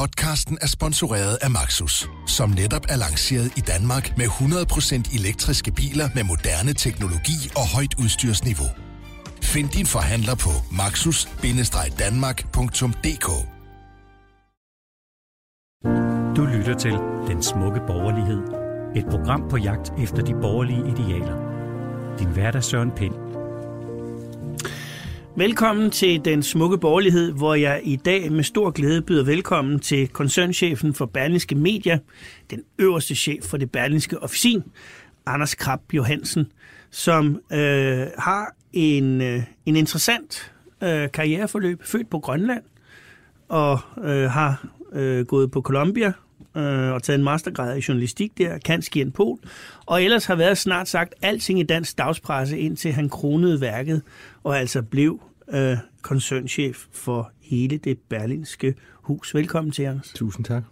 Podcasten er sponsoreret af Maxus, som netop er lanceret i Danmark med 100% elektriske biler med moderne teknologi og højt udstyrsniveau. Find din forhandler på maxus-danmark.dk Du lytter til Den Smukke Borgerlighed. Et program på jagt efter de borgerlige idealer. Din hverdag Søren Pind. Velkommen til Den Smukke Borgerlighed, hvor jeg i dag med stor glæde byder velkommen til koncernchefen for Berlingske Media, den øverste chef for det Berlingske Officin, Anders Krab Johansen, som øh, har en, øh, en interessant øh, karriereforløb, født på Grønland, og øh, har øh, gået på Columbia øh, og taget en mastergrad i journalistik der, kanskje en pol, og ellers har været snart sagt alting i dansk dagspresse, indtil han kronede værket og altså blev øh, koncernchef for hele det berlinske hus. Velkommen til, Anders. Tusind tak.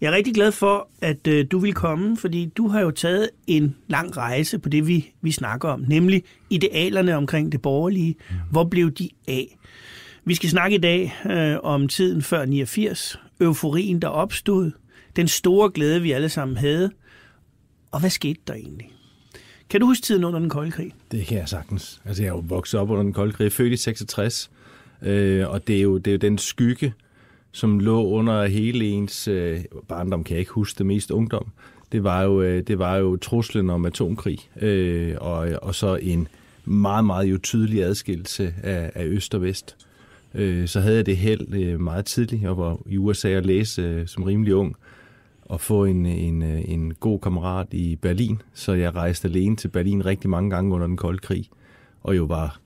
Jeg er rigtig glad for, at øh, du vil komme, fordi du har jo taget en lang rejse på det, vi, vi snakker om, nemlig idealerne omkring det borgerlige. Mm. Hvor blev de af? Vi skal snakke i dag øh, om tiden før 89, euforien, der opstod, den store glæde, vi alle sammen havde, og hvad skete der egentlig? Kan du huske tiden under den kolde krig? Det kan jeg sagtens. Altså, jeg er jo vokset op under den kolde krig. Jeg er født i 66, øh, og det er, jo, det er jo den skygge, som lå under hele ens øh, barndom, kan jeg ikke huske det mest ungdom. Det var jo, øh, det var jo truslen om atomkrig, øh, og, og så en meget, meget jo tydelig adskillelse af, af øst og vest. Øh, så havde jeg det held øh, meget tidligt. Jeg var i USA og læse øh, som rimelig ung, og få en, en, en god kammerat i Berlin. Så jeg rejste alene til Berlin rigtig mange gange under den kolde krig, og jo var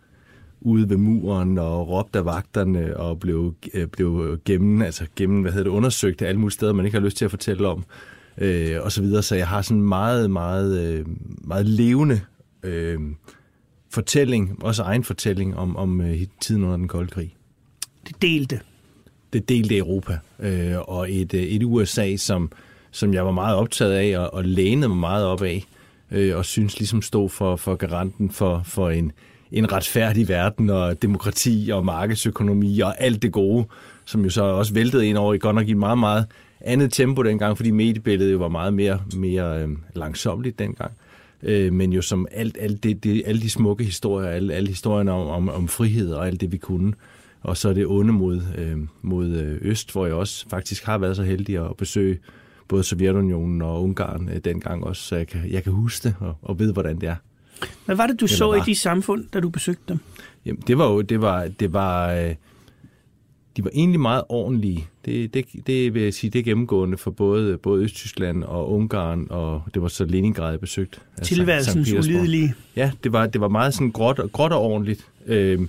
ude ved muren og råbte af vagterne og blev, blev gennem, altså gennem, hvad hedder det, undersøgt alle mulige steder, man ikke har lyst til at fortælle om, øh, og så videre. Så jeg har sådan meget, meget, meget levende øh, fortælling, også egen fortælling om, om tiden under den kolde krig det delte. Det delte Europa, øh, og et, øh, et USA, som, som jeg var meget optaget af og, og lænede mig meget op af, øh, og synes ligesom stod for, for garanten for, for en, en retfærdig verden og demokrati og markedsøkonomi og alt det gode, som jo så også væltede ind over i godt nok i meget, meget andet tempo dengang, fordi mediebilledet jo var meget mere, mere øh, langsomligt dengang. Øh, men jo som alt, alt det, det, alle de smukke historier, alle, alle historierne om, om, om frihed og alt det, vi kunne, og så er det onde mod, øh, mod øh, øst, hvor jeg også faktisk har været så heldig at besøge både Sovjetunionen og Ungarn øh, dengang også, så jeg kan, jeg kan huske det og, og ved, hvordan det er. Hvad var det, du Eller så var. i de samfund, da du besøgte dem? Jamen, det var jo, det var, det var, øh, de var egentlig meget ordentlige. Det, det, det vil jeg sige, det er gennemgående for både, både Østtyskland og Ungarn, og det var så Leningrad, jeg besøgte. Altså Tilværelsens ulidelige. Ja, det var, det var meget sådan gråt, gråt og ordentligt. Øh,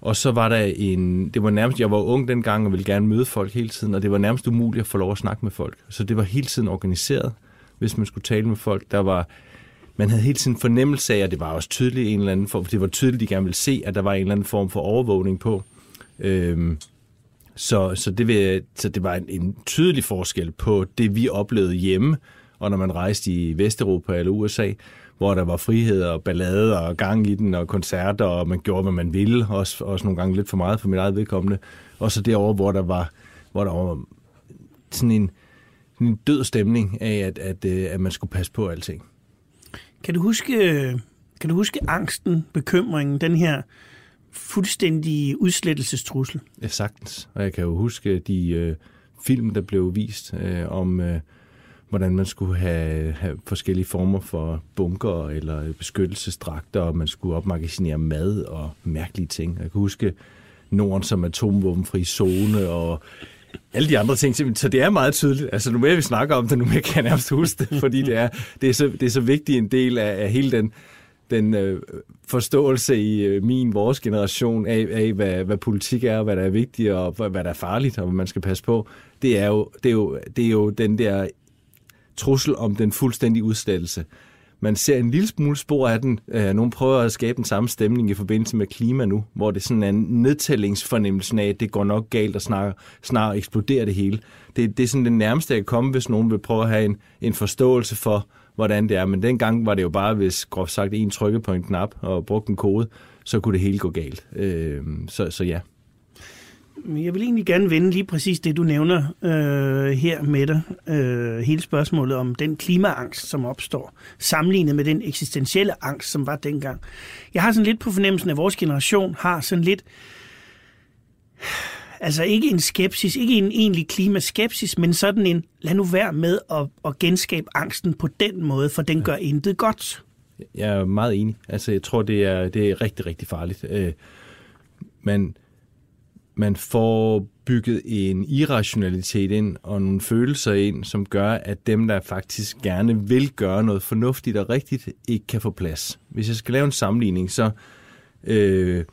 og så var der en, det var nærmest, jeg var ung dengang og ville gerne møde folk hele tiden, og det var nærmest umuligt at få lov at snakke med folk. Så det var hele tiden organiseret, hvis man skulle tale med folk. Der var, man havde hele tiden fornemmelse af, at det var også tydeligt en eller anden form, for det var tydeligt, de gerne ville se, at der var en eller anden form for overvågning på. Øhm, så, så, det vil, så det var en, en tydelig forskel på det, vi oplevede hjemme, og når man rejste i Vesteuropa eller USA, hvor der var frihed og ballade og gang i den og koncerter, og man gjorde, hvad man ville, også, også nogle gange lidt for meget for mit eget vedkommende. Og så derovre, hvor der var, hvor der var sådan en, en død stemning af, at, at, øh, at man skulle passe på alting. Kan du huske, kan du huske angsten, bekymringen, den her fuldstændige udslettelsestrussel? Ja, sagtens. Og jeg kan jo huske de øh, film, der blev vist øh, om... Øh, hvordan man skulle have, have forskellige former for bunker eller beskyttelsesdragter, og man skulle opmagasinere mad og mærkelige ting. Jeg kan huske Norden som atomvåbenfri zone og alle de andre ting. Så det er meget tydeligt. Altså, nu mere vi snakker om det, nu mere kan jeg nærmest huske det, fordi det er, det er, så, det er så vigtig en del af, af hele den, den øh, forståelse i øh, min, vores generation af, af hvad, hvad politik er, hvad der er vigtigt, og hvad, hvad der er farligt, og hvad man skal passe på. Det er jo, det er jo, det er jo den der trussel om den fuldstændige udslettelse. Man ser en lille smule spor af den. Øh, Nogle prøver at skabe den samme stemning i forbindelse med klima nu, hvor det sådan er en nedtællingsfornemmelse af, at det går nok galt og snart, snart eksploderer det hele. Det, det er sådan det nærmeste, jeg kan komme, hvis nogen vil prøve at have en, en forståelse for, hvordan det er. Men dengang var det jo bare, hvis groft sagt en trykkede på en knap og brugte en kode, så kunne det hele gå galt. Øh, så, så ja. Jeg vil egentlig gerne vende lige præcis det, du nævner øh, her med dig. Øh, hele spørgsmålet om den klimaangst, som opstår, sammenlignet med den eksistentielle angst, som var dengang. Jeg har sådan lidt på fornemmelsen, at vores generation har sådan lidt... Altså ikke en skepsis, ikke en egentlig klimaskepsis, men sådan en, lad nu være med at, at genskabe angsten på den måde, for den gør intet godt. Jeg er meget enig. Altså, jeg tror, det er, det er rigtig, rigtig farligt. Øh, man, man får bygget en irrationalitet ind og nogle følelser ind, som gør, at dem, der faktisk gerne vil gøre noget fornuftigt og rigtigt, ikke kan få plads. Hvis jeg skal lave en sammenligning, så øh,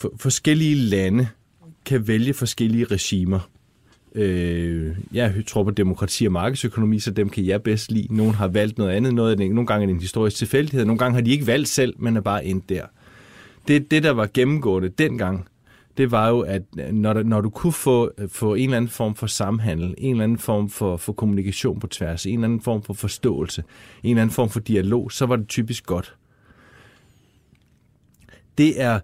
for, forskellige lande kan vælge forskellige regimer. Øh, jeg tror på demokrati og markedsøkonomi, så dem kan jeg bedst lide. Nogle har valgt noget andet, noget det, nogle gange er det en historisk tilfældighed, nogle gange har de ikke valgt selv, men er bare endt der. Det, det der var gennemgående dengang, det var jo, at øh, når, der, når du kunne få, øh, få en eller anden form for samhandel, en eller anden form for, for kommunikation på tværs, en eller anden form for forståelse, en eller anden form for dialog, så var det typisk godt. Det er,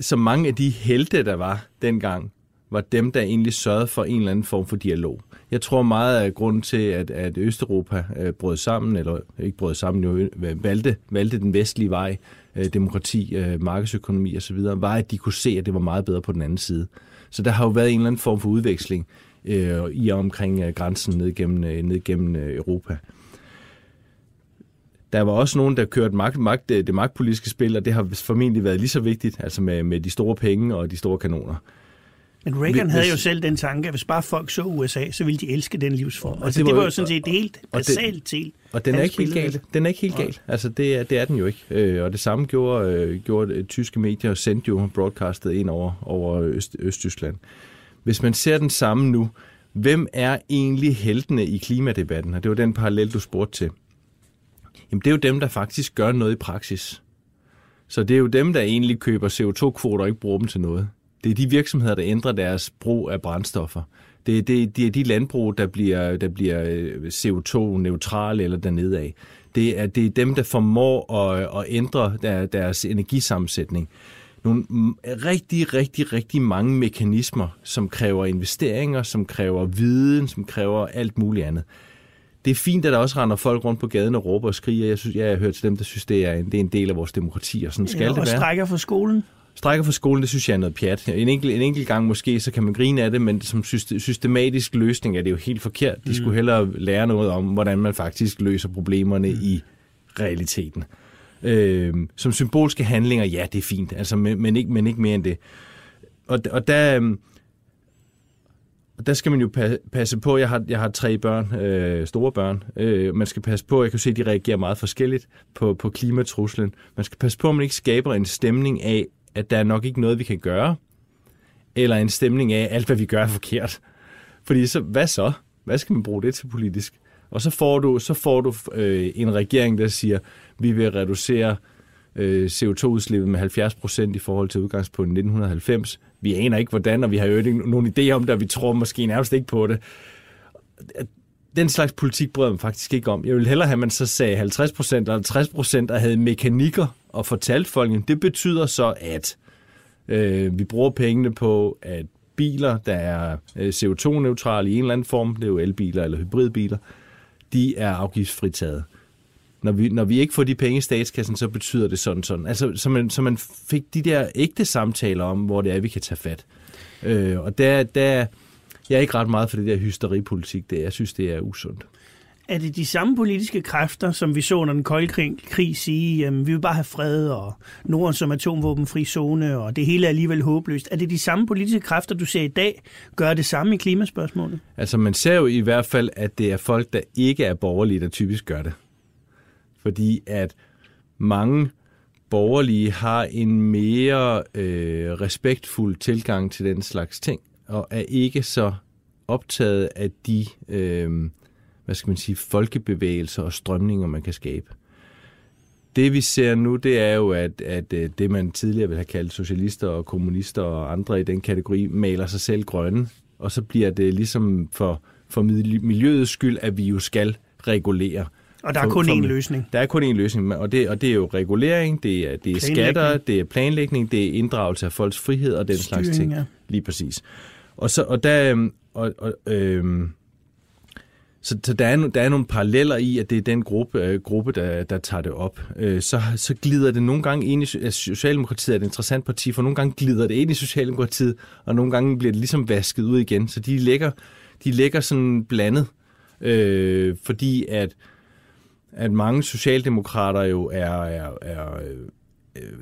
så mange af de helte, der var dengang, var dem, der egentlig sørgede for en eller anden form for dialog. Jeg tror meget af grunden til, at, at Østeuropa øh, brød sammen, eller ikke brød sammen, jo øh, valgte, valgte den vestlige vej, øh, Øh, demokrati, øh, markedsøkonomi osv., var, at de kunne se, at det var meget bedre på den anden side. Så der har jo været en eller anden form for udveksling øh, i og omkring øh, grænsen ned gennem, øh, ned gennem øh, Europa. Der var også nogen, der kørte magt, magt, det magtpolitiske spil, og det har formentlig været lige så vigtigt, altså med, med de store penge og de store kanoner. Men Reagan hvis, havde jo selv den tanke, at hvis bare folk så USA, så ville de elske den livsform. Og altså, det, var, det var jo sådan set helt basalt til. Og den er ikke helt galt. Den er ikke helt galt. Altså, det er, det er den jo ikke. Øh, og det samme gjorde, øh, gjorde tyske medier og sendte jo broadcastet ind over, over Øst, Østtyskland. Hvis man ser den samme nu, hvem er egentlig heltene i klimadebatten? Og det var den parallel, du spurgte til. Jamen, det er jo dem, der faktisk gør noget i praksis. Så det er jo dem, der egentlig køber CO2-kvoter og ikke bruger dem til noget. Det er de virksomheder, der ændrer deres brug af brændstoffer. Det er, det, det er de landbrug, der bliver, der bliver øh, CO2-neutrale eller dernede af. Det er, det er dem, der formår at, at ændre der, deres energisammensætning. Nogle rigtig, rigtig, rigtig mange mekanismer, som kræver investeringer, som kræver viden, som kræver alt muligt andet. Det er fint, at der også render folk rundt på gaden og råber og skriger. Jeg, synes, jeg har hørt til dem, der synes, det er en, det er en del af vores demokrati, og sådan skal ja, det være. Og strækker for skolen. Strækker for skolen, det synes jeg er noget pjat. En enkelt, en enkelt gang måske, så kan man grine af det, men som systematisk løsning er det jo helt forkert. De mm. skulle hellere lære noget om, hvordan man faktisk løser problemerne mm. i realiteten. Øh, som symbolske handlinger, ja, det er fint, altså, men, men, ikke, men ikke mere end det. Og, og der, øhm, og der skal man jo passe på, jeg har, jeg har tre børn, øh, store børn, øh, man skal passe på, jeg kan se, at de reagerer meget forskelligt på, på klimatruslen. Man skal passe på, at man ikke skaber en stemning af, at der er nok ikke noget, vi kan gøre, eller en stemning af, at alt, hvad vi gør, er forkert. Fordi så, hvad så? Hvad skal man bruge det til politisk? Og så får du, så får du øh, en regering, der siger, vi vil reducere øh, CO2-udslippet med 70 procent i forhold til udgangspunktet 1990. Vi aner ikke, hvordan, og vi har jo ikke nogen idé om det, og vi tror måske nærmest ikke på det. Den slags politik bryder man faktisk ikke om. Jeg vil hellere have, at man så sagde 50 procent eller 60 procent, og havde mekanikker og fortalte folk, det betyder så, at øh, vi bruger pengene på, at biler, der er øh, CO2-neutrale i en eller anden form, det er jo elbiler eller hybridbiler, de er afgiftsfritaget. Når vi, når vi ikke får de penge i statskassen, så betyder det sådan sådan. Altså, så man, så man fik de der ægte samtaler om, hvor det er, vi kan tage fat. Øh, og der, der, jeg er ikke ret meget for det der hysteripolitik. Det, jeg synes, det er usundt er det de samme politiske kræfter, som vi så under den kolde krig, krig sige, at vi vil bare have fred og Norden som atomvåbenfri zone, og det hele er alligevel håbløst. Er det de samme politiske kræfter, du ser i dag, gør det samme i klimaspørgsmålet? Altså man ser jo i hvert fald, at det er folk, der ikke er borgerlige, der typisk gør det. Fordi at mange borgerlige har en mere øh, respektfuld tilgang til den slags ting, og er ikke så optaget af de... Øh, hvad skal man sige, folkebevægelser og strømninger, man kan skabe. Det vi ser nu, det er jo, at, at øh, det man tidligere ville have kaldt socialister og kommunister og andre i den kategori, maler sig selv grønne, og så bliver det ligesom for, for miljøets skyld, at vi jo skal regulere. Og der er For- kun én løsning. Der er kun én løsning, og det, og det er jo regulering, det er, det er skatter, det er planlægning, det er inddragelse af folks frihed og den slags Styring, ting. ja. Lige præcis. Og, så, og der, øhm, og, og, øhm, så, så der, er, no- der er nogle paralleller i, at det er den gruppe, øh, gruppe der, der tager det op. Øh, så, så glider det nogle gange ind i Socialdemokratiet er et interessant parti, for nogle gange glider det ind i Socialdemokratiet, og nogle gange bliver det ligesom vasket ud igen. Så de ligger, de ligger sådan blandet, øh, fordi at, at mange socialdemokrater jo er, er, er øh,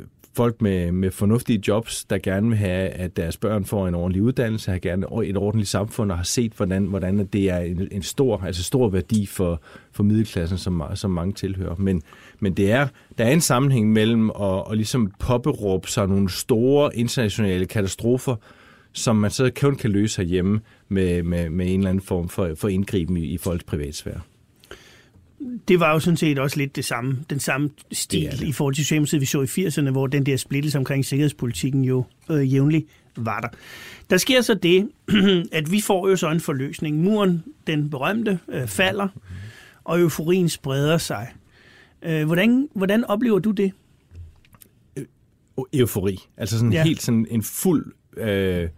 folk med, med fornuftige jobs, der gerne vil have, at deres børn får en ordentlig uddannelse, har gerne et ordentligt samfund og har set, hvordan, hvordan at det er en, en stor, altså stor værdi for, for middelklassen, som, som mange tilhører. Men, men det er, der er en sammenhæng mellem at, at ligesom påberåbe sig nogle store internationale katastrofer, som man så kun kan løse herhjemme med, med, med en eller anden form for, for indgriben i, i folks privatsfære. Det var jo sådan set også lidt det samme, den samme Det stil er det. i forhold til Socialdemokratiet, vi så i 80'erne, hvor den der splittelse omkring sikkerhedspolitikken jo øh, jævnligt var der. Der sker så det, at vi får jo så en forløsning. Muren, den berømte, øh, falder, og euforien spreder sig. Øh, hvordan, hvordan oplever du det? Og eufori. Altså sådan Ja. helt sådan en fuld... Øh,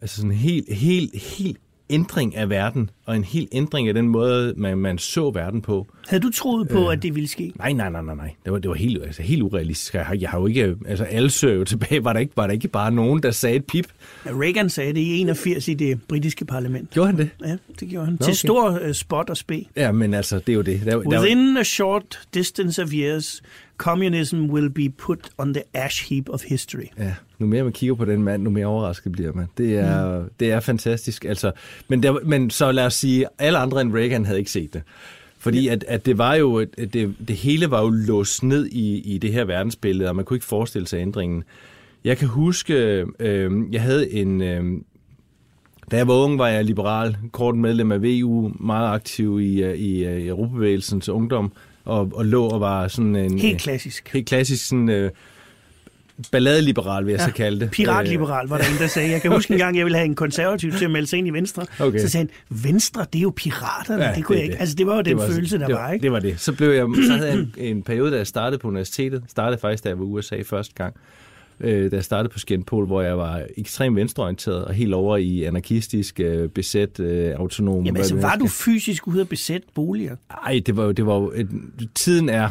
altså sådan helt, helt, helt ændring af verden, og en helt ændring af den måde, man, man så verden på. Havde du troet på, øh. at det ville ske? Nej, nej, nej, nej, nej. Det var, det var helt, altså, helt urealistisk. Jeg har, jeg har jo ikke... Altså, alle søger tilbage. Var der, ikke, var der ikke bare nogen, der sagde et pip? Reagan sagde det i 81 i det britiske parlament. Gjorde han det? Ja, det gjorde han. Nå, Til okay. stor øh, spot og spe. Ja, men altså, det er jo det. Der, der, Within a short distance of years, communism will be put on the ash heap of history. Ja, nu mere man kigger på den mand, nu mere overrasket bliver man. Det er, mm. det er fantastisk. Altså, men, der, men så lad os sige, alle andre end Reagan havde ikke set det. Fordi at, at det var jo, at det, det hele var jo låst ned i, i det her verdensbillede, og man kunne ikke forestille sig ændringen. Jeg kan huske, øh, jeg havde en... Øh, da jeg var ung, var jeg liberal, kort medlem af VU, meget aktiv i, øh, i, øh, i Europabevægelsens ungdom, og, og lå og var sådan en... Helt klassisk. Helt klassisk sådan... Øh, balladeliberal, vil jeg ja, så kalde det. Piratliberal var der en, der sagde. Jeg kan huske en gang, jeg ville have en konservativ til at melde sig ind i Venstre. Okay. Så sagde han, Venstre, det er jo piraterne. Ja, det kunne det jeg ikke. Altså, det var jo den var, følelse, der det var, ikke? Det var det. Så, blev jeg, så havde jeg en, en periode, da jeg startede på universitetet. Startede faktisk, da jeg var i USA første gang. Øh, da jeg startede på Skjendpol, hvor jeg var ekstremt venstreorienteret og helt over i anarkistisk, øh, besæt, øh, autonom. Jamen altså, var du fysisk ude at besætte boliger? Ej, det var jo, det var jo et, tiden er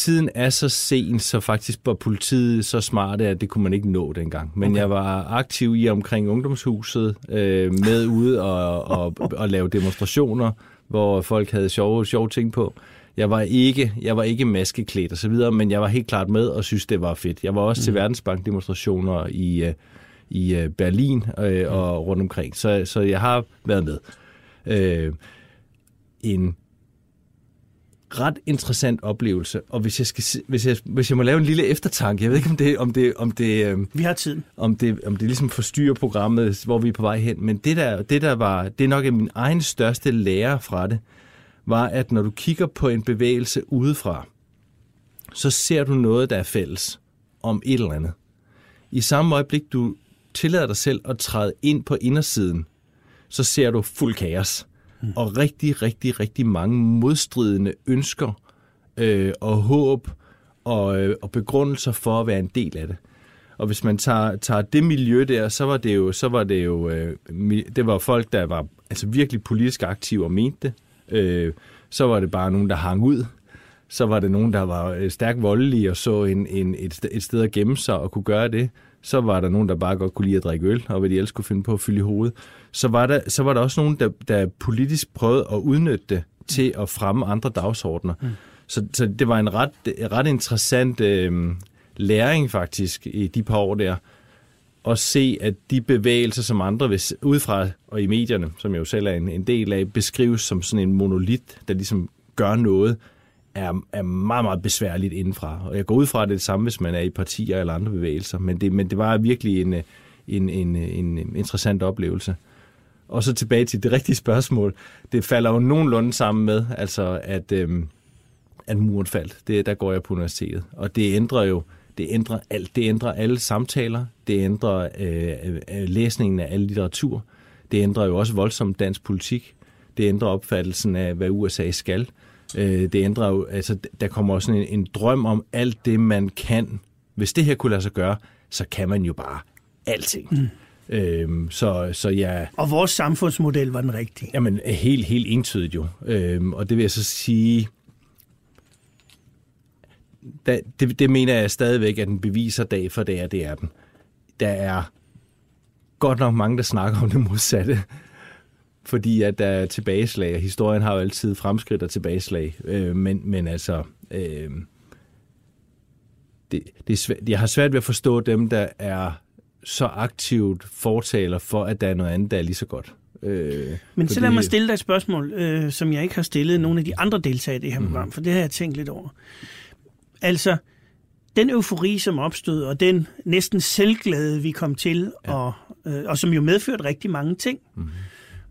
tiden er så sen, så faktisk var politiet så smarte, at det kunne man ikke nå dengang. Men Okay. jeg var aktiv i omkring ungdomshuset, øh, med ude og, og, og lave demonstrationer, hvor folk havde sjove, sjove ting på. Jeg var ikke, jeg var ikke maskeklædt og så videre, men jeg var helt klart med og synes, det var fedt. Jeg var også mm. til Verdensbank-demonstrationer i, øh, i øh, Berlin øh, og rundt omkring, så, så jeg har været med. Øh, en ret interessant oplevelse, og hvis jeg, skal, hvis jeg, hvis jeg må lave en lille eftertanke, jeg ved ikke, om det, om det, om det, øh, Vi har tiden. om det, om det ligesom forstyrrer programmet, hvor vi er på vej hen, men det der, det der var, det er nok min egen største lære fra det, var, at når du kigger på en bevægelse udefra, så ser du noget, der er fælles om et eller andet. I samme øjeblik, du tillader dig selv at træde ind på indersiden, så ser du fuld kaos. Mm. Og rigtig, rigtig, rigtig mange modstridende ønsker øh, og håb og, øh, og begrundelser for at være en del af det. Og hvis man tager, tager det miljø der, så var det jo, så var det jo øh, det var folk, der var altså virkelig politisk aktive og mente det. Øh, så var det bare nogen, der hang ud. Så var det nogen, der var øh, stærkt voldelige og så en, en, et, et sted at gemme sig og kunne gøre det. Så var der nogen, der bare godt kunne lide at drikke øl, og hvad de ellers kunne finde på at fylde i hovedet. Så var der, så var der også nogen, der, der politisk prøvede at udnytte det til at fremme andre dagsordner. Mm. Så, så det var en ret, ret interessant øh, læring faktisk i de par år der, at se, at de bevægelser, som andre hvis, udefra og i medierne, som jeg jo selv er en, en del af, beskrives som sådan en monolit, der ligesom gør noget, er, er meget, meget besværligt indenfra. Og jeg går ud fra, at det er det samme, hvis man er i partier eller andre bevægelser, men det, men det var virkelig en, en, en, en interessant oplevelse. Og så tilbage til det rigtige spørgsmål. Det falder jo nogenlunde sammen med, altså at, øhm, at muren faldt. Det, der går jeg på universitetet. Og det ændrer jo det ændrer alt. Det ændrer alle samtaler. Det ændrer øh, øh læsningen af al litteratur. Det ændrer jo også voldsomt dansk politik. Det ændrer opfattelsen af, hvad USA skal. Øh, det ændrer jo, altså, der kommer også en, en drøm om alt det, man kan. Hvis det her kunne lade sig gøre, så kan man jo bare alting. Mm. Øhm, så, så ja... Og vores samfundsmodel var den rigtige. Jamen, helt, helt entydigt jo. Øhm, og det vil jeg så sige... Da, det, det mener jeg stadigvæk, at den beviser dag for dag, at det er den. Der er godt nok mange, der snakker om det modsatte. Fordi at der er tilbageslag, og historien har jo altid fremskridt og tilbageslag. Øh, men, men altså... Øh, det, det er svært, jeg har svært ved at forstå dem, der er så aktivt fortaler for, at der er noget andet, der er lige så godt. Øh, Men så lad mig stille dig et spørgsmål, øh, som jeg ikke har stillet nogle af de andre deltagere i det her mm. program, for det har jeg tænkt lidt over. Altså, den eufori, som opstod, og den næsten selvglæde, vi kom til, ja. og, øh, og som jo medførte rigtig mange ting. Mm.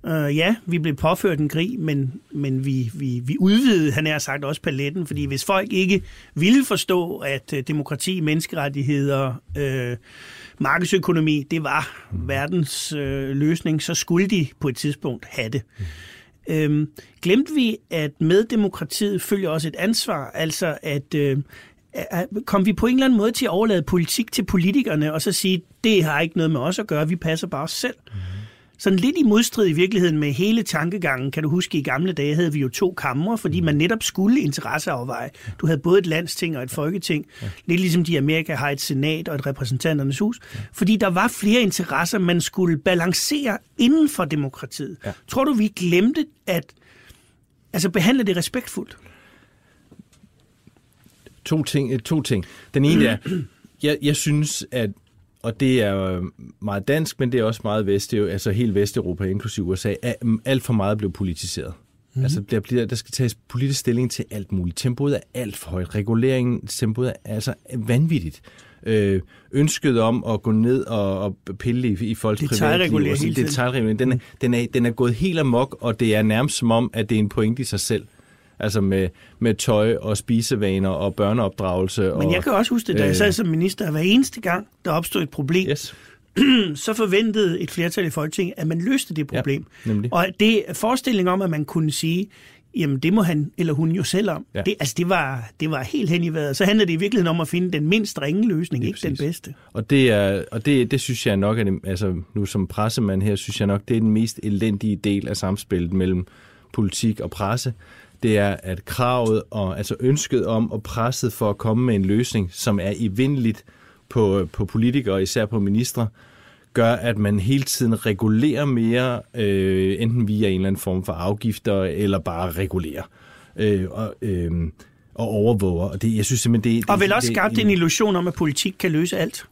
Uh, ja, vi blev påført en krig, men, men vi, vi, vi udvidede, han har sagt, også paletten, fordi hvis folk ikke ville forstå, at uh, demokrati, menneskerettigheder, uh, markedsøkonomi, det var mm. verdens uh, løsning, så skulle de på et tidspunkt have det. Mm. Uh, glemte vi, at med demokratiet følger også et ansvar, altså at uh, kom vi på en eller anden måde til at overlade politik til politikerne, og så sige, det har ikke noget med os at gøre, vi passer bare os selv. Mm sådan lidt i modstrid i virkeligheden med hele tankegangen. Kan du huske, i gamle dage havde vi jo to kamre, fordi man netop skulle interesseafveje. Du havde både et landsting og et folketing. Lidt ligesom de i Amerika har et senat og et repræsentanternes hus. Fordi der var flere interesser, man skulle balancere inden for demokratiet. Ja. Tror du, vi glemte at altså behandle det respektfuldt? To ting. To ting. Den ene er, jeg, jeg synes, at og det er meget dansk, men det er også meget vest, altså helt Vesteuropa, inklusive USA, alt for meget blev politiseret. Mm-hmm. Altså, der, bliver, der skal tages politisk stilling til alt muligt. Tempoet er alt for højt. Reguleringen, tempoet er altså vanvittigt. Øh, ønsket om at gå ned og, og pille i, i folks privatliv. Detaljregulering. Den, er, den, er, den er gået helt amok, og det er nærmest som om, at det er en pointe i sig selv altså med, med tøj og spisevaner og børneopdragelse. Men jeg kan også huske det, da jeg øh, sad som minister, at hver eneste gang, der opstod et problem, yes. så forventede et flertal i Folketinget, at man løste det problem. Ja, og det forestilling om, at man kunne sige, jamen det må han eller hun jo selv om. Ja. Det, altså det var, det var helt hen i vejret. Så handler det i virkeligheden om at finde den mindst ringe løsning, ikke præcis. den bedste. Og det, er, og det, det synes jeg nok, at det, altså nu som pressemand her, synes jeg nok, det er den mest elendige del af samspillet mellem politik og presse det er, at kravet og altså ønsket om og presset for at komme med en løsning, som er evindeligt på, på politikere, især på ministre, gør, at man hele tiden regulerer mere, øh, enten via en eller anden form for afgifter, eller bare regulerer. Øh, og, øh, og overvåger. Og det, jeg synes simpelthen, det, og vel også skabt en illusion om, at politik kan løse alt.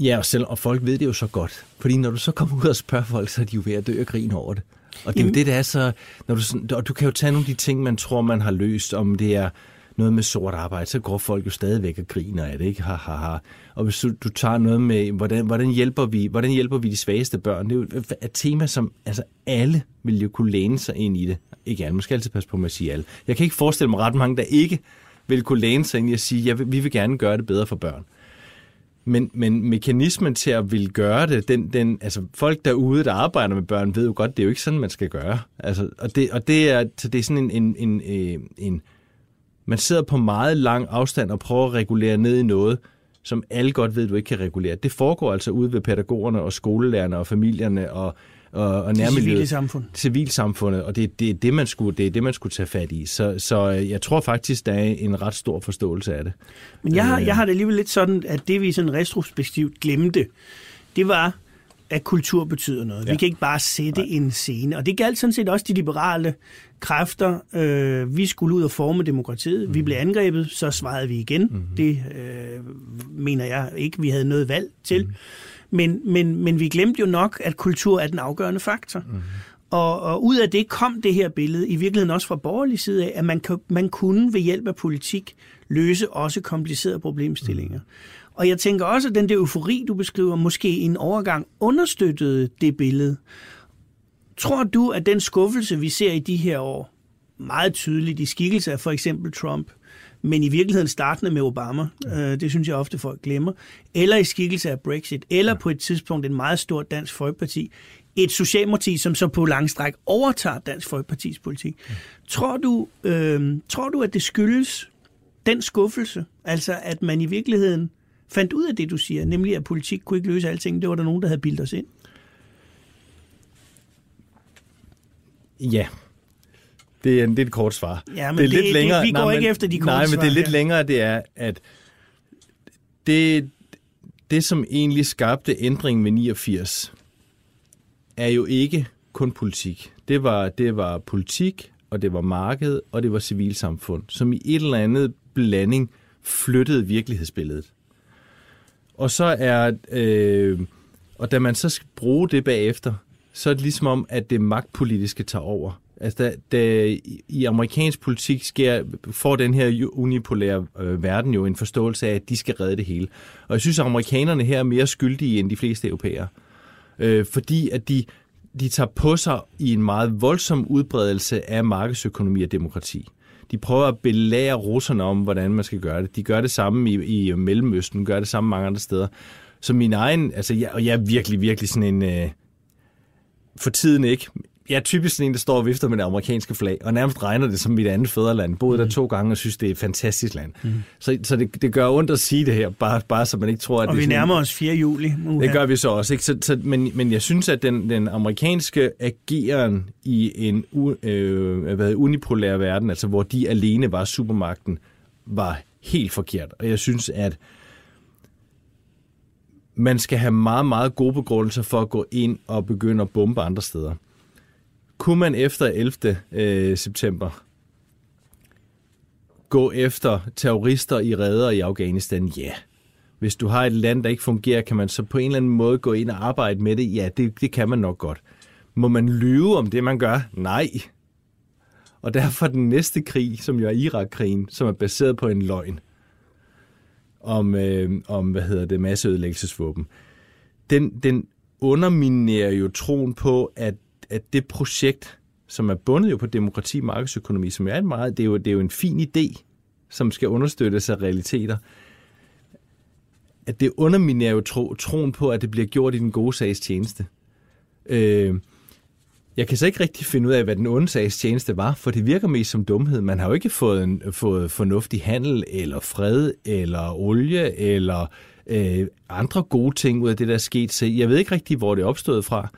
Ja, og, selv, og folk ved det jo så godt. Fordi når du så kommer ud og spørger folk, så er de jo ved at dø og grine over det. Og det er jo det, der er så... Når du, og du kan jo tage nogle af de ting, man tror, man har løst, om det er noget med sort arbejde, så går folk jo stadigvæk og griner af det, ikke? Ha, ha, ha. Og hvis du, du tager noget med, hvordan, hvordan, hjælper vi, hvordan hjælper vi de svageste børn, det er jo et tema, som altså alle vil jo kunne læne sig ind i det. Ikke alle, man skal altid passe på med at sige alle. Jeg kan ikke forestille mig ret mange, der ikke vil kunne læne sig ind i at sige, at vi vil gerne gøre det bedre for børn. Men, men mekanismen til at ville gøre det, den, den, altså folk derude, der arbejder med børn, ved jo godt, det er jo ikke sådan, man skal gøre. Altså, og, det, og det er, så det er sådan en, en, en, øh, en, man sidder på meget lang afstand og prøver at regulere ned i noget, som alle godt ved, du ikke kan regulere. Det foregår altså ude ved pædagogerne og skolelærerne og familierne og og, og nærmiljøet. Civilsamfund. Civilsamfundet, og det, det, er det, man skulle, det er det, man skulle tage fat i. Så, så øh, jeg tror faktisk, der er en ret stor forståelse af det. Men jeg har, øh. jeg har det alligevel lidt sådan, at det vi sådan retrospektivt glemte, det var, at kultur betyder noget. Ja. Vi kan ikke bare sætte Nej. en scene. Og det galt sådan set også de liberale kræfter. Øh, vi skulle ud og forme demokratiet. Mm. Vi mhm. blev angrebet, så svarede vi igen. Mm. Det øh, mener jeg ikke, vi havde noget valg til. Mm. Men, men, men vi glemte jo nok, at kultur er den afgørende faktor. Mm. Og, og ud af det kom det her billede, i virkeligheden også fra borgerlig side af, at man, man kunne ved hjælp af politik løse også komplicerede problemstillinger. Mm. Og jeg tænker også, at den der eufori, du beskriver, måske i en overgang understøttede det billede. Tror du, at den skuffelse, vi ser i de her år, meget tydeligt i skikkelse af for eksempel Trump, men i virkeligheden startende med Obama, øh, det synes jeg ofte folk glemmer, eller i skikkelse af Brexit, eller på et tidspunkt en meget stor dansk folkeparti, et Socialdemokrati, som så på lang stræk overtager Dansk Folkepartis politik. Mm. Tror, du, øh, tror du, at det skyldes den skuffelse, altså at man i virkeligheden fandt ud af det, du siger, nemlig at politik kunne ikke løse alting, det var der nogen, der havde bildet os ind? Ja, det er, det er et kort svar. Ja, men det er det, lidt længere. Det, vi går nej, ikke men, efter de korte Nej, men det er lidt længere, det er, at det, det, som egentlig skabte ændringen med 89, er jo ikke kun politik. Det var, det var politik, og det var marked, og det var civilsamfund, som i et eller andet blanding flyttede virkelighedsbilledet. Og så er, øh, og da man så skal bruge det bagefter, så er det ligesom om, at det magtpolitiske tager over. Altså, da, da i amerikansk politik sker, får den her unipolære øh, verden jo en forståelse af, at de skal redde det hele. Og jeg synes, at amerikanerne her er mere skyldige end de fleste europæere. Øh, fordi at de, de tager på sig i en meget voldsom udbredelse af markedsøkonomi og demokrati. De prøver at belære russerne om, hvordan man skal gøre det. De gør det samme i, i Mellemøsten, gør det samme mange andre steder. Så min egen, altså jeg, og jeg er virkelig, virkelig sådan en, øh, for tiden ikke, jeg er typisk sådan en, der står og vifter med det amerikanske flag, og nærmest regner det som mit andet fædreland. Boede mm. der to gange og synes, det er et fantastisk land. Mm. Så, så det, det gør ondt at sige det her, bare, bare så man ikke tror, at og det vi nærmer os 4. juli. Nu det gør vi så også. Ikke? Så, så, men, men jeg synes, at den, den amerikanske ageren i en øh, hvad, unipolær verden, altså hvor de alene var supermagten, var helt forkert. Og jeg synes, at man skal have meget, meget gode begrundelser for at gå ind og begynde at bombe andre steder. Kunne man efter 11. Øh, september gå efter terrorister i redder i Afghanistan? Ja. Yeah. Hvis du har et land, der ikke fungerer, kan man så på en eller anden måde gå ind og arbejde med det? Ja, det, det kan man nok godt. Må man lyve om det, man gør? Nej. Og derfor den næste krig, som jo er Irak-krigen, som er baseret på en løgn om, øh, om hvad hedder det, masseødelæggelsesvåben, den, den underminerer jo troen på, at at det projekt, som er bundet jo på demokrati og markedsøkonomi, som er meget, det er jo, det er jo en fin idé, som skal understøttes af realiteter, at det underminerer jo tro, troen på, at det bliver gjort i den gode sags tjeneste. Øh, jeg kan så ikke rigtig finde ud af, hvad den onde sags tjeneste var, for det virker mest som dumhed. Man har jo ikke fået, en, fået fornuftig handel, eller fred, eller olie, eller øh, andre gode ting ud af det, der er sket. Så jeg ved ikke rigtig, hvor det opstod fra.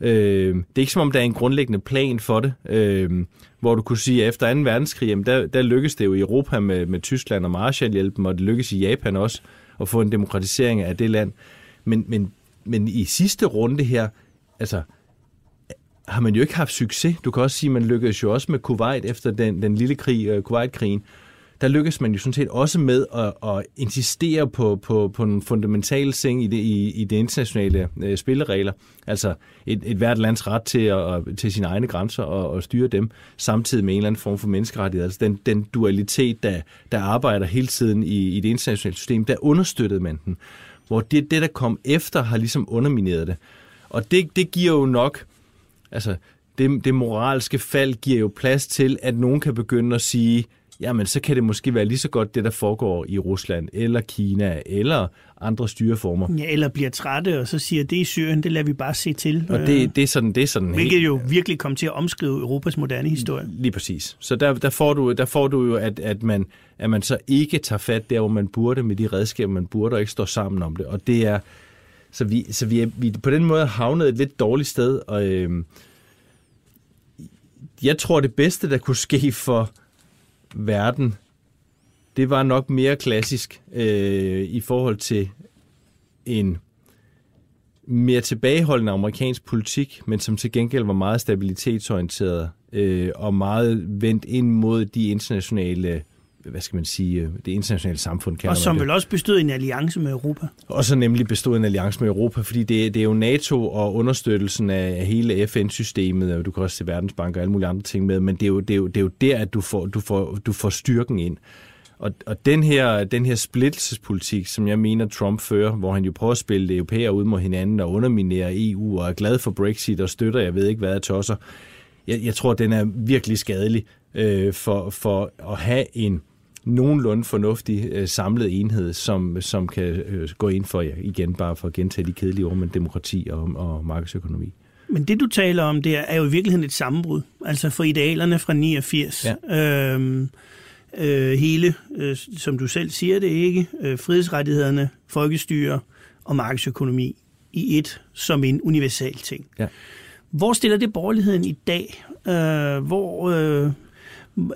Øh, det er ikke som om, der er en grundlæggende plan for det, øh, hvor du kunne sige, at efter 2. verdenskrig, jamen der, der lykkedes det jo i Europa med, med Tyskland og Marshallhjælpen, og det lykkedes i Japan også at få en demokratisering af det land. Men, men, men i sidste runde her, altså, har man jo ikke haft succes. Du kan også sige, at man lykkedes jo også med Kuwait efter den, den lille krig, uh, Kuwait-krigen der lykkes man jo sådan set også med at, at insistere på, på, på en fundamental ting i det, i, i det internationale øh, spilleregler. Altså et, et hvert lands ret til, at, til sine egne grænser og, og styre dem, samtidig med en eller anden form for menneskerettighed. Altså den, den dualitet, der, der arbejder hele tiden i, i det internationale system, der understøttede man den. Hvor det, det, der kom efter, har ligesom undermineret det. Og det, det giver jo nok... Altså, det, det moralske fald giver jo plads til, at nogen kan begynde at sige, jamen så kan det måske være lige så godt det, der foregår i Rusland, eller Kina, eller andre styreformer. Ja, eller bliver trætte, og så siger, det i Syrien, det lader vi bare se til. Og det, det er sådan, det er sådan Hvilket helt, jo virkelig kom til at omskrive Europas moderne historie. Lige præcis. Så der, der, får, du, der får du jo, at, at, man, at man så ikke tager fat der, hvor man burde, med de redskaber, man burde, og ikke står sammen om det. Og det er, så vi, så vi er vi på den måde havnet et lidt dårligt sted, og øh, jeg tror, det bedste, der kunne ske for verden, det var nok mere klassisk øh, i forhold til en mere tilbageholdende amerikansk politik, men som til gengæld var meget stabilitetsorienteret øh, og meget vendt ind mod de internationale hvad skal man sige, øh, det internationale samfund. Kan og som vel også bestod en alliance med Europa. Og så nemlig bestod en alliance med Europa, fordi det, det er jo NATO og understøttelsen af hele FN-systemet, og du kan også se Verdensbank og alle mulige andre ting med, men det er jo, det er jo, det er jo der, at du får, du får, du får styrken ind. Og, og den, her, den her splittelsespolitik, som jeg mener, Trump fører, hvor han jo prøver at spille europæer ud mod hinanden og underminere EU og er glad for Brexit og støtter, jeg ved ikke hvad, tosser, jeg, jeg tror, den er virkelig skadelig øh, for, for at have en nogenlunde fornuftig øh, samlet enhed, som, som kan øh, gå ind for, ja, igen bare for at gentage de kedelige ord, men demokrati og, og markedsøkonomi. Men det, du taler om der, er jo i virkeligheden et sammenbrud. Altså for idealerne fra 89. Ja. Øhm, øh, hele, øh, som du selv siger det ikke, øh, frihedsrettighederne, folkestyre og markedsøkonomi i et som en universal ting. Ja. Hvor stiller det borgerligheden i dag? Øh, hvor, øh,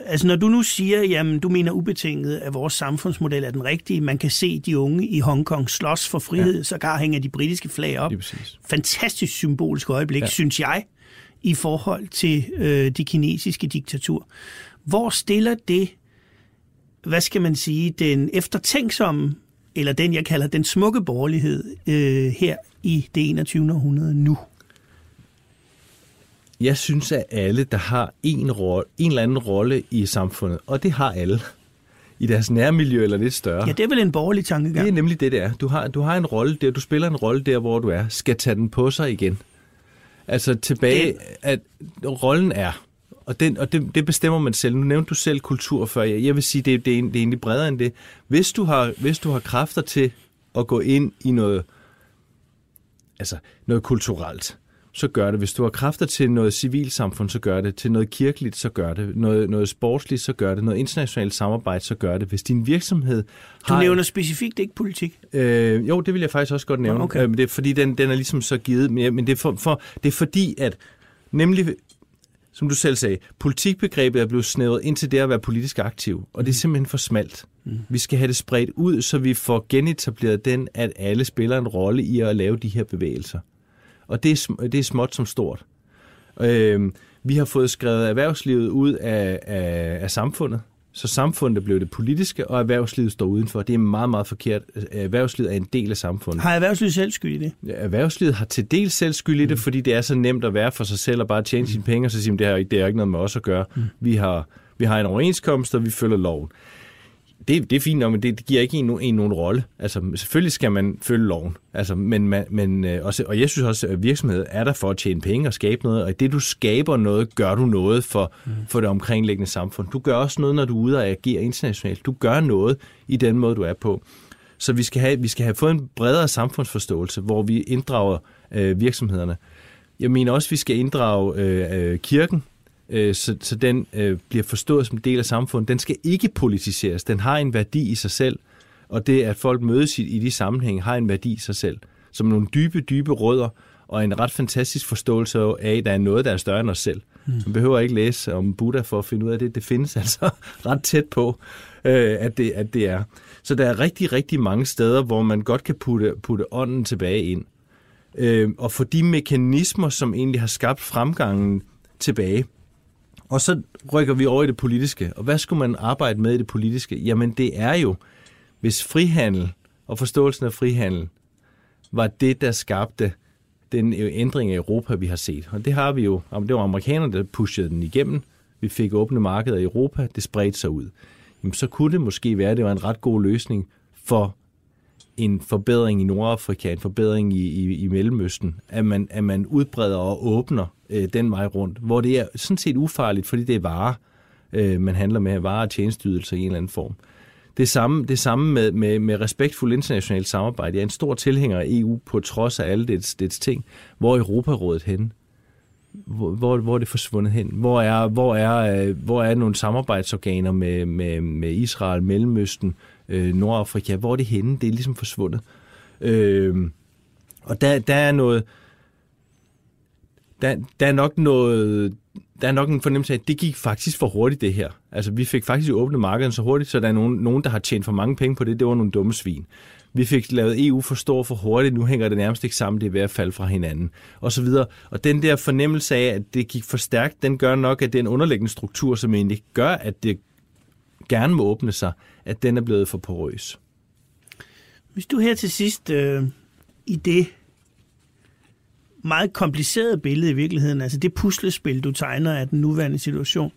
altså når du nu siger, jamen du mener ubetinget, at vores samfundsmodel er den rigtige, man kan se de unge i Hongkong slås for frihed, ja. sågar hænger de britiske flag op. Fantastisk symbolisk øjeblik, ja. synes jeg, i forhold til øh, det kinesiske diktatur. Hvor stiller det, hvad skal man sige, den eftertænksomme, eller den jeg kalder den smukke borgerlighed øh, her i det 21. århundrede nu? Jeg synes, at alle, der har en, rolle, en eller anden rolle i samfundet, og det har alle, i deres nærmiljø eller lidt større. Ja, det er vel en borgerlig tankegang. Det er nemlig det, det er. Du har, du har en rolle der, du spiller en rolle der, hvor du er, skal tage den på sig igen. Altså tilbage, det... at rollen er, og, den, og det, det bestemmer man selv. Nu nævnte du selv kultur før. Jeg, jeg vil sige, det, det, er, det er egentlig bredere end det. Hvis du, har, hvis du har kræfter til at gå ind i noget, altså noget kulturelt, så gør det. Hvis du har kræfter til noget civilsamfund, så gør det. Til noget kirkeligt, så gør det. Noget, noget sportsligt, så gør det. Noget internationalt samarbejde, så gør det. Hvis din virksomhed har... Du nævner specifikt ikke politik? Øh, jo, det vil jeg faktisk også godt nævne. Okay. Øh, det er, fordi den, den er ligesom så givet. Men det er, for, for, det er fordi, at nemlig som du selv sagde, politikbegrebet er blevet snævret ind til det at være politisk aktiv, og det er mm. simpelthen for smalt. Mm. Vi skal have det spredt ud, så vi får genetableret den, at alle spiller en rolle i at lave de her bevægelser. Og det er, det er småt som stort. Øh, vi har fået skrevet erhvervslivet ud af, af, af samfundet, så samfundet blev det politiske, og erhvervslivet står udenfor. Det er meget, meget forkert. Erhvervslivet er en del af samfundet. Har erhvervslivet selv skyld i det? Ja, erhvervslivet har til dels selv skyld i det, mm. fordi det er så nemt at være for sig selv og bare tjene mm. sine penge, og så sige, det har, det har ikke noget med os at gøre. Mm. Vi, har, vi har en overenskomst, og vi følger loven det, det er fint men det, det giver ikke en, en nogen rolle. Altså, selvfølgelig skal man følge loven. Altså, men, man, men øh, også, og jeg synes også, at virksomheden er der for at tjene penge og skabe noget, og det du skaber noget, gør du noget for, mm. for det omkringliggende samfund. Du gør også noget, når du er ude og agere internationalt. Du gør noget i den måde, du er på. Så vi skal have, vi skal have fået en bredere samfundsforståelse, hvor vi inddrager øh, virksomhederne. Jeg mener også, at vi skal inddrage øh, øh, kirken øh, så, så den øh, bliver forstået som en del af samfundet. Den skal ikke politiseres. Den har en værdi i sig selv, og det, at folk mødes i, i de sammenhænge, har en værdi i sig selv. Som nogle dybe, dybe rødder, og en ret fantastisk forståelse af, at der er noget, der er større end os selv. Mm. Man behøver ikke læse om Buddha for at finde ud af det. Det findes altså ret tæt på, øh, at, det, at det er. Så der er rigtig, rigtig mange steder, hvor man godt kan putte, putte ånden tilbage ind. Øh, og for de mekanismer, som egentlig har skabt fremgangen tilbage, og så rykker vi over i det politiske. Og hvad skulle man arbejde med i det politiske? Jamen det er jo, hvis frihandel og forståelsen af frihandel var det, der skabte den ændring af Europa, vi har set. Og det har vi jo. Det var amerikanerne, der pushede den igennem. Vi fik åbne markeder i Europa. Det spredte sig ud. Jamen, så kunne det måske være, at det var en ret god løsning for en forbedring i Nordafrika, en forbedring i, i, i Mellemøsten, at man, at man udbreder og åbner øh, den vej rundt, hvor det er sådan set ufarligt, fordi det er varer, øh, man handler med, varer og tjenesteydelser i en eller anden form. Det samme, det samme med, med, med respektfuld internationalt samarbejde. Jeg er en stor tilhænger af EU på trods af alle dets, dets ting. Hvor er Europarådet henne? Hvor, hvor, hvor er det forsvundet hen? Hvor er, hvor er, øh, hvor er nogle samarbejdsorganer med, med, med Israel, Mellemøsten, øh, Øh, Nordafrika? Hvor er det henne? Det er ligesom forsvundet. Øh, og der, der er noget der, der er nok noget, der er nok en fornemmelse af, at det gik faktisk for hurtigt, det her. Altså, vi fik faktisk åbnet markedet så hurtigt, så der er nogen, nogen, der har tjent for mange penge på det. Det var nogle dumme svin. Vi fik lavet EU for stor for hurtigt, nu hænger det nærmest ikke sammen, det er ved at falde fra hinanden, og så videre. Og den der fornemmelse af, at det gik for stærkt, den gør nok, at det er en underliggende struktur, som egentlig gør, at det gerne må åbne sig, at den er blevet for porøs. Hvis du her til sidst øh, i det meget kompliceret billede i virkeligheden, altså det puslespil, du tegner af den nuværende situation.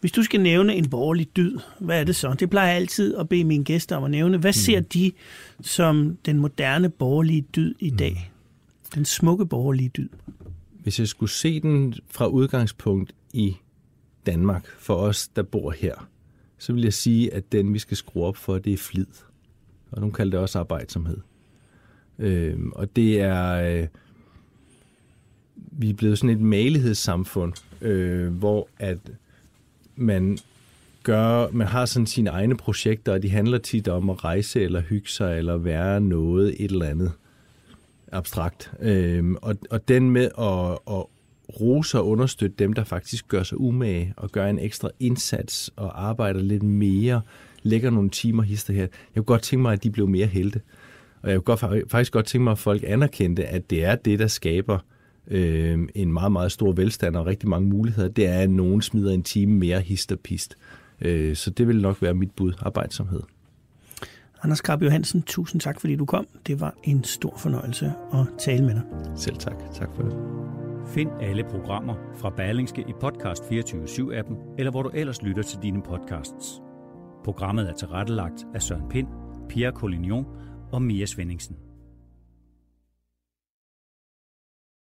Hvis du skal nævne en borgerlig dyd, hvad er det så? Det plejer jeg altid at bede mine gæster om at nævne. Hvad ser mm. de som den moderne borgerlige dyd i dag? Mm. Den smukke borgerlige dyd. Hvis jeg skulle se den fra udgangspunkt i Danmark, for os, der bor her, så vil jeg sige, at den, vi skal skrue op for, det er flid. Og nogle kalder det også arbejdsomhed. Øh, og det er... Øh, vi er blevet sådan et malighedssamfund, øh, hvor at man gør, man har sådan sine egne projekter, og de handler tit om at rejse eller hygge sig, eller være noget, et eller andet abstrakt. Øhm, og, og den med at, at rose og understøtte dem, der faktisk gør sig umage og gør en ekstra indsats og arbejder lidt mere, lægger nogle timer hister her. Jeg kunne godt tænke mig, at de blev mere helte. Og jeg kunne godt, faktisk godt tænke mig, at folk anerkendte, at det er det, der skaber øh, en meget, meget stor velstand og rigtig mange muligheder. Det er, at nogen smider en time mere hist og pist. Øh, så det vil nok være mit bud, arbejdsomhed. Anders Krab Johansen, tusind tak, fordi du kom. Det var en stor fornøjelse at tale med dig. Selv tak. Tak for det. Find alle programmer fra Berlingske i Podcast 24-7-appen, eller hvor du ellers lytter til dine podcasts. Programmet er tilrettelagt af Søren Pind, Pia Collignon og Mia Svendingsen.